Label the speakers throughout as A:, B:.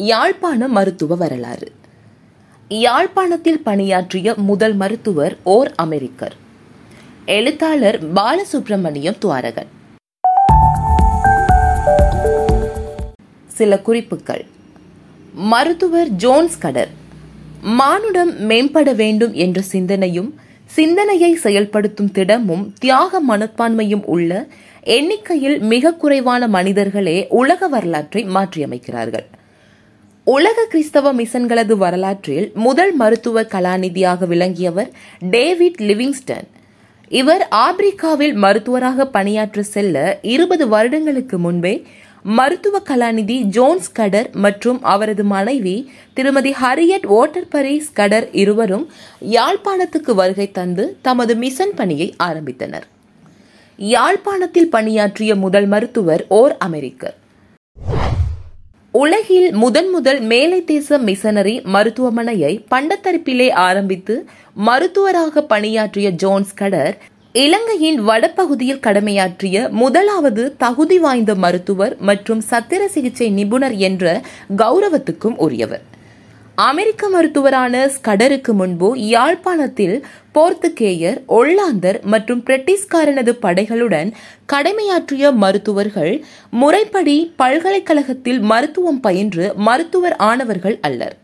A: யாழ்ப்பாண மருத்துவ வரலாறு. யாழ்ப்பாணத்தில் பணியாற்றிய முதல் மருத்துவர் ஓர் அமெரிக்கர். எழுத்தாளர் பாலசுப்ரமணியம் துவாரகன் சில குறிப்புகள். மருத்துவர் ஜோன்ஸ் கடர் மானுடம் மேம்பட வேண்டும் என்ற சிந்தனையும் சிந்தனையை செயல்படுத்தும் திடமும் தியாக மனப்பான்மையும் உள்ள எண்ணிக்கையில் மிக குறைவான மனிதர்களே உலக வரலாற்றை மாற்றியமைக்கிறார்கள். உலக கிறிஸ்தவ மிஷன்களது வரலாற்றில் முதல் மருத்துவ கலாநிதியாக விளங்கியவர் டேவிட் லிவிங்ஸ்டன். இவர் ஆப்பிரிக்காவில் மருத்துவராக பணியாற்ற செல்ல இருபது வருடங்களுக்கு முன்பே மருத்துவ கலாநிதி ஜோன்ஸ் கடர் மற்றும் அவரது மனைவி திருமதி ஹரியட் ஓட்டர்பரி ஸ்கடர் இருவரும் யாழ்ப்பாணத்துக்கு வருகை தந்து தமது மிஷன் பணியை ஆரம்பித்தனர். யாழ்ப்பாணத்தில் பணியாற்றிய முதல் மருத்துவர் ஓர் அமெரிக்கர். உலகில் முதன் முதல் மேலை தேச மிஷனரி மருத்துவமனையை பண்டத்தரிப்பிலே ஆரம்பித்து மருத்துவராக பணியாற்றிய ஜோன்ஸ் கடர் இலங்கையின் வடபகுதியில் கடமையாற்றிய முதலாவது தகுதி வாய்ந்த மருத்துவர் மற்றும் சத்திர சிகிச்சை நிபுணர் என்ற கௌரவத்துக்கும் உரியவர். அமெரிக்க மருத்துவரான ஸ்கடருக்கு முன்பு யாழ்ப்பாணத்தில் போர்த்துகேயர் ஒல்லாந்தர் மற்றும் பிரிட்டிஷ்காரனது படைகளுடன் கடமையாற்றிய மருத்துவர்கள் முறைப்படி பல்கலைக்கழகத்தில் மருத்துவம் பயின்று மருத்துவர் ஆனவர்கள் அல்லர்.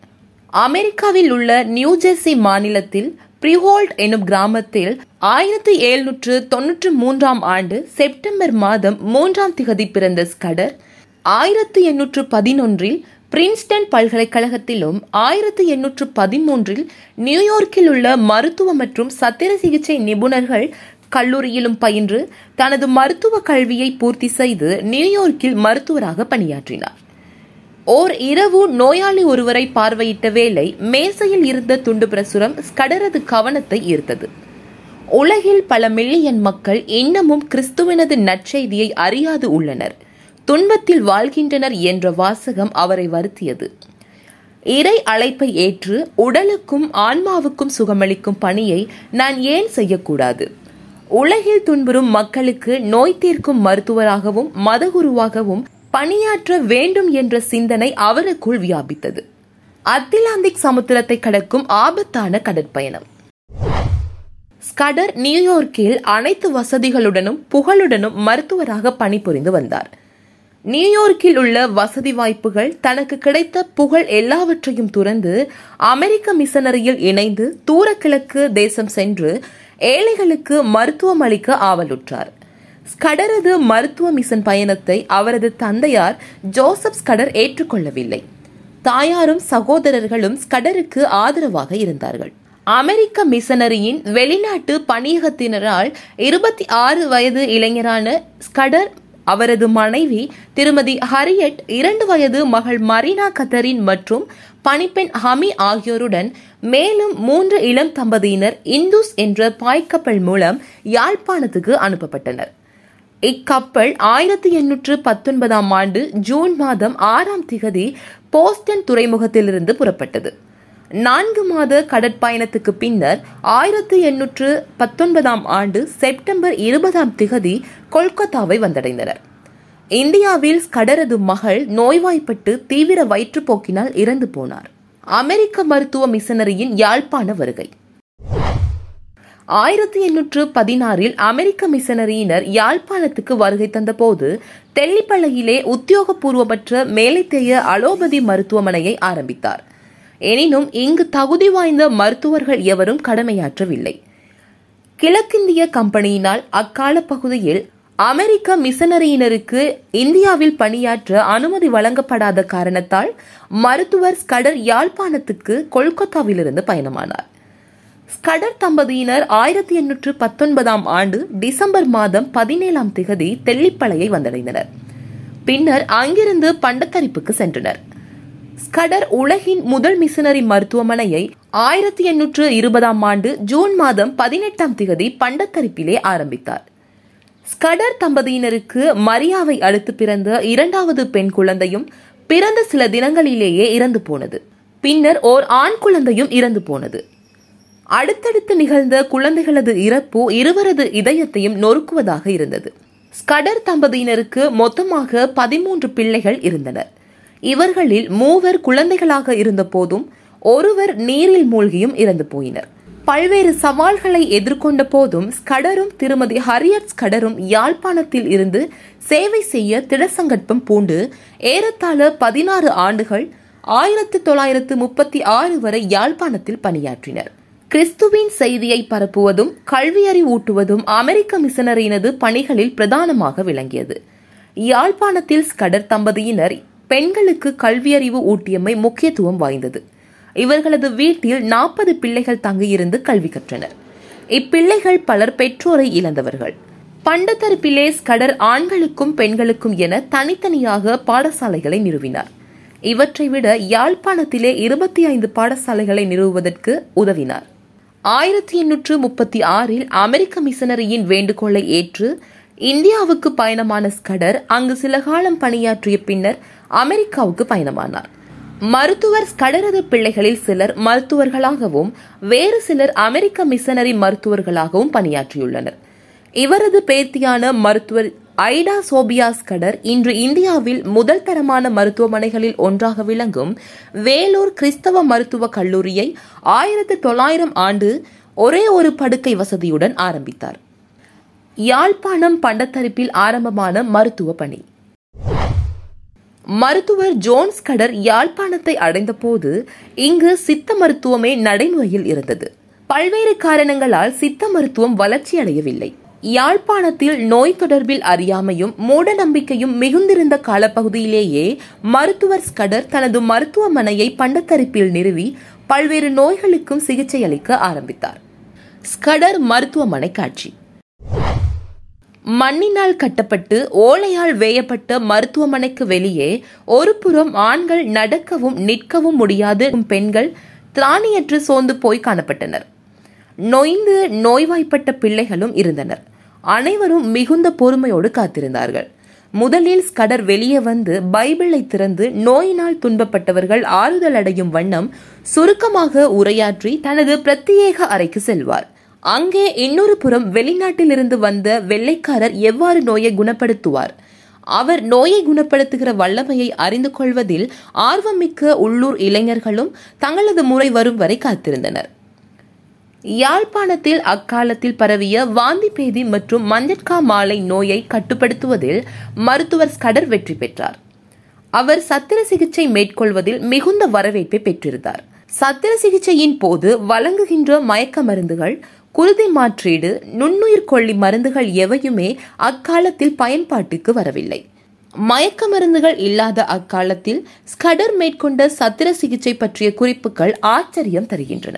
A: அமெரிக்காவில் உள்ள நியூஜெர்சி மாநிலத்தில் பிரிஹோல்ட் எனும் கிராமத்தில் ஆயிரத்தி எழுநூற்று தொன்னூற்று மூன்றாம் ஆண்டு செப்டம்பர் மாதம் மூன்றாம் திகதி பிறந்த ஸ்கடர் ஆயிரத்தி எண்ணூற்று பதினொன்றில் பிரின்ஸ்டன் பல்கலைக்கழகத்திலும் ஆயிரத்தி எண்ணூற்று பதிமூன்றில் நியூயார்க்கில் உள்ள மருத்துவ மற்றும் சத்திர சிகிச்சை நிபுணர்கள் கல்லூரியிலும் பயின்று தனது மருத்துவ கல்வியை பூர்த்தி செய்து நியூயார்க்கில் மருத்துவராக பணியாற்றினார். ஓர் இரவு நோயாளி ஒருவரை பார்வையிட்ட வேளை மேசையில் இருந்த துண்டு பிரசுரம் ஸ்கடரது கவனத்தை ஈர்த்தது. உலகில் பல மில்லியன் மக்கள் இன்னமும் கிறிஸ்துவனது நற்செய்தியை அறியாது உள்ளனர். துன்பத்தில் வாழ்கின்றனர் என்ற வாசகம் அவரை வருத்தியது. இறை அழைப்பை ஏற்று உடலுக்கும் ஆன்மாவுக்கும் சுகமளிக்கும் பணியை நான் ஏன் செய்யக்கூடாது? உலகில் துன்புறும் மக்களுக்கு நோய் தீர்க்கும் மருத்துவராகவும் மதகுருவாகவும் பணியாற்ற வேண்டும் என்ற சிந்தனை அவருக்குள் வியாபித்தது. அத்திலாந்திக் சமுத்திரத்தை கடக்கும் ஆபத்தான கடற்பயணம். ஸ்கடர் நியூயார்க்கில் அனைத்து வசதிகளுடனும் புகழுடனும் மருத்துவராக பணிபுரிந்து வந்தார். நியூயார்க்கில் உள்ள வசதி வாய்ப்புகள் தனக்கு கிடைத்த புகழ் எல்லாவற்றையும் துறந்து அமெரிக்க மிஷனரியில் இணைந்து தூரக்கிழக்கு தேசம் சென்று ஏழைகளுக்கு மருத்துவம் அளிக்க ஆவலுற்றார். ஸ்கடரது மருத்துவ மிஷன் பயணத்தை அவரது தந்தையார் ஜோசப் ஸ்கடர் ஏற்றுக்கொள்ளவில்லை. தாயாரும் சகோதரர்களும் ஸ்கடருக்கு ஆதரவாக இருந்தார்கள். அமெரிக்க மிஷனரியின் வெளிநாட்டு பணியகத்தினரால் இருபத்தி ஆறு வயது இளைஞரான ஸ்கடர் அவரது மனைவி திருமதி ஹரியட் இரண்டு வயது மகள் மரீனா கத்தரின் மற்றும் பணிப்பெண் ஹமி ஆகியோருடன் மேலும் மூன்று இளம் தம்பதியினர் இந்துஸ் என்ற பாய்க்கப்பல் மூலம் யாழ்ப்பாணத்துக்கு அனுப்பப்பட்டனர். இக்கப்பல் ஆயிரத்தி எண்ணூற்று பத்தொன்பதாம் ஆண்டு ஜூன் மாதம் ஆறாம் திகதி போஸ்டன் துறைமுகத்திலிருந்து புறப்பட்டது. நான்கு மாத கடற்பயணத்துக்கு பின்னர் ஆயிரத்தி எண்ணூற்று பத்தொன்பதாம் ஆண்டு செப்டம்பர் இருபதாம் திகதி கொல்கத்தாவை வந்தடைந்தனர். இந்தியாவில் கடரது மகள் நோய்வாய்ப்பட்டு தீவிர வயிற்றுப்போக்கினால் இறந்து போனார். அமெரிக்க மருத்துவ மிஷனரியின் யாழ்ப்பாண வருகை. ஆயிரத்தி எண்ணூற்று பதினாறில் அமெரிக்க மிஷனரியினர் யாழ்ப்பாணத்துக்கு வருகை தந்தபோது தெல்லிப்பள்ளையிலே உத்தியோகபூர்வமற்ற மேலைத்தேய அலோபதி மருத்துவமனையை ஆரம்பித்தார். எனினும் இங்கு தகுதி வாய்ந்த மருத்துவர்கள் எவரும் கடமையாற்றவில்லை. கிழக்கிந்திய கம்பெனியினால் அக்கால பகுதியில் அமெரிக்க மிஷனரியினருக்கு இந்தியாவில் பணியாற்ற அனுமதி வழங்கப்படாத காரணத்தால் மருத்துவர் ஸ்கடர் யாழ்ப்பாணத்துக்கு கொல்கத்தாவிலிருந்து பயணமானார். ஸ்கடர் தம்பதியினர் ஆயிரத்தி எண்ணூற்று பத்தொன்பதாம் ஆண்டு டிசம்பர் மாதம் பதினேழாம் திகதி தெல்லிப்பளையை வந்தடைந்தனர். பின்னர் அங்கிருந்து பண்டத்தரிப்புக்கு சென்றனர். ஸ்கடர் உலகின் முதல் மிஷனரி மருத்துவமனையை ஆயிரத்தி எண்ணூற்று இருபதாம் ஆண்டு ஜூன் மாதம் பதினெட்டாம் திகதி பண்டத்தரிப்பிலே ஆரம்பித்தார். ஸ்கடர் தம்பதியினருக்கு மரியாவை அடுத்து பிறந்த இரண்டாவது பெண் குழந்தையும் பிறந்த சில தினங்களிலேயே இறந்து போனது. பின்னர் ஓர் ஆண் குழந்தையும் இறந்து போனது. அடுத்தடுத்து நிகழ்ந்த குழந்தைகளது இறப்பு இருவரது இதயத்தையும் நொறுக்குவதாக இருந்தது. ஸ்கடர் தம்பதியினருக்கு மொத்தமாக பதிமூன்று பிள்ளைகள் இருந்தனர். இவர்களில் மூவர் குழந்தைகளாக இருந்த போதும் ஒருவர் நீரில் மூழ்கியும் இறந்து போயினர். பல்வேறு சவால்களை எதிர்கொண்ட போதும் ஸ்கடரும் திருமதி ஹரியட் ஸ்கடரும் யாழ்ப்பாணத்தில் இருந்து சேவை செய்ய திடசங்கற்பம் பூண்டு ஏறத்தாழ பதினாறு ஆண்டுகள் ஆயிரத்து தொள்ளாயிரத்து முப்பத்தி ஆறு வரை யாழ்ப்பாணத்தில் பணியாற்றினர். கிறிஸ்துவின் செய்தியை பரப்புவதும் கல்வியறிவூட்டுவதும் அமெரிக்க மிஷனரியினது பணிகளில் பிரதானமாக விளங்கியது. யாழ்ப்பாணத்தில் ஸ்கடர் தம்பதியினர் பெண்களுக்கு கல்வியறிவு ஊட்டியமை முக்கியத்துவம் வாய்ந்தது. இவர்களது வீட்டில் நாற்பது பிள்ளைகள் தங்கியிருந்து கல்வி கற்றனர். இப்பிள்ளைகள் பலர் பெற்றோரை இழந்தவர்கள். பண்டத்தர் பிலேஸ் கடர் ஆண்களுக்கும் பெண்களுக்கும் என தனித்தனியாக பாடசாலைகளை நிறுவினார். இவற்றை விட யாழ்ப்பாணத்திலே இருபத்தி ஐந்து பாடசாலைகளை நிறுவுவதற்கு உதவினார். ஆயிரத்தி எண்ணூற்று முப்பத்தி ஆறில் அமெரிக்க மிஷனரியின் வேண்டுகோளை ஏற்று இந்தியாவுக்கு பயணமான ஸ்கடர் அங்கு சில காலம் பணியாற்றிய பின்னர் அமெரிக்காவுக்கு பயணமானார். மருத்துவர் ஸ்கடரது பிள்ளைகளில் சிலர் மருத்துவர்களாகவும் வேறு சிலர் அமெரிக்க மிஷனரி மருத்துவர்களாகவும் பணியாற்றியுள்ளனர். இவரது பேத்தியான மருத்துவர் ஐடா சோபியா ஸ்கடர் இன்று இந்தியாவில் முதல் தரமான மருத்துவமனைகளில் ஒன்றாக விளங்கும் வேலூர் கிறிஸ்தவ மருத்துவக் கல்லூரியை ஆயிரத்து தொள்ளாயிரம் ஆண்டு ஒரே ஒரு படுக்கை வசதியுடன் ஆரம்பித்தார். யாழ்ப்பாணம் பண்டத்தரிப்பில் ஆரம்பமான மருத்துவ பணி. மருத்துவர் ஜோன்ஸ் கடர் யாழ்ப்பாணத்தை அடைந்தபோது இங்கு சித்த மருத்துவமே நடைமுறையில் இருந்தது. பல்வேறு காரணங்களால் சித்த மருத்துவம் வளர்ச்சியடையவில்லை. யாழ்ப்பாணத்தில் நோய் தொடர்பில் அறியாமையும் மூட நம்பிக்கையும் மிகுந்திருந்த காலப்பகுதியிலேயே மருத்துவர் ஸ்கடர் தனது மருத்துவமனையை பண்டத்தரிப்பில் நிறுவி பல்வேறு நோய்களுக்கும் சிகிச்சை அளிக்க ஆரம்பித்தார். ஸ்கடர் மருத்துவமனை காட்சி. மண்ணினால் கட்டப்பட்டு ஓலையால் வேயப்பட்ட மருத்துவமனைக்கு வெளியே ஒரு புறம் ஆண்கள் நடக்கவும் நிற்கவும் முடியாது. பெண்கள் திராணியற்று சோர்ந்து போய் காணப்பட்டனர். நொய்ந்து நோய்வாய்ப்பட்ட பிள்ளைகளும் இருந்தனர். அனைவரும் மிகுந்த பொறுமையோடு காத்திருந்தார்கள். முதலில் ஸ்கடர் வெளியே வந்து பைபிளை திறந்து நோயினால் துன்பப்பட்டவர்கள் ஆறுதல் அடையும் வண்ணம் சுருக்கமாக உரையாற்றி தனது பிரத்யேக அறைக்கு செல்வார். அங்கே இன்னொரு புறம் வெளிநாட்டிலிருந்து வந்த வெள்ளைக்காரர் எவ்வாறு நோயை குணப்படுத்துவார்? அவர் நோயை குணப்படுத்துகிற வல்லமையை அறிந்து கொள்வதில் ஆர்வமிக்க உள்ளூர் இளைஞர்களும் தங்களது முறை வரும் வரை காத்திருந்தனர். யாழ்ப்பாணத்தில் அக்காலத்தில் பரவிய வாந்தி பேதி மற்றும் மஞ்சட்கா மாலை நோயை கட்டுப்படுத்துவதில் மருத்துவர் ஸ்கடர் வெற்றி பெற்றார். அவர் சத்திர சிகிச்சை மேற்கொள்வதில் மிகுந்த வரவேற்பை பெற்றிருந்தார். சத்திர சிகிச்சையின் போது வழங்குகின்ற மயக்க மருந்துகள் குருதி மாற்றீடு நுண்ணுயிர் கொல்லி மருந்துகள் எவையுமே அக்காலத்தில் பயன்பாட்டுக்கு வரவில்லை. மயக்க மருந்துகள் இல்லாத அக்காலத்தில் ஸ்கடர் மேற்கொண்ட சத்திர சிகிச்சை பற்றிய குறிப்புகள் ஆச்சரியம் தருகின்றன.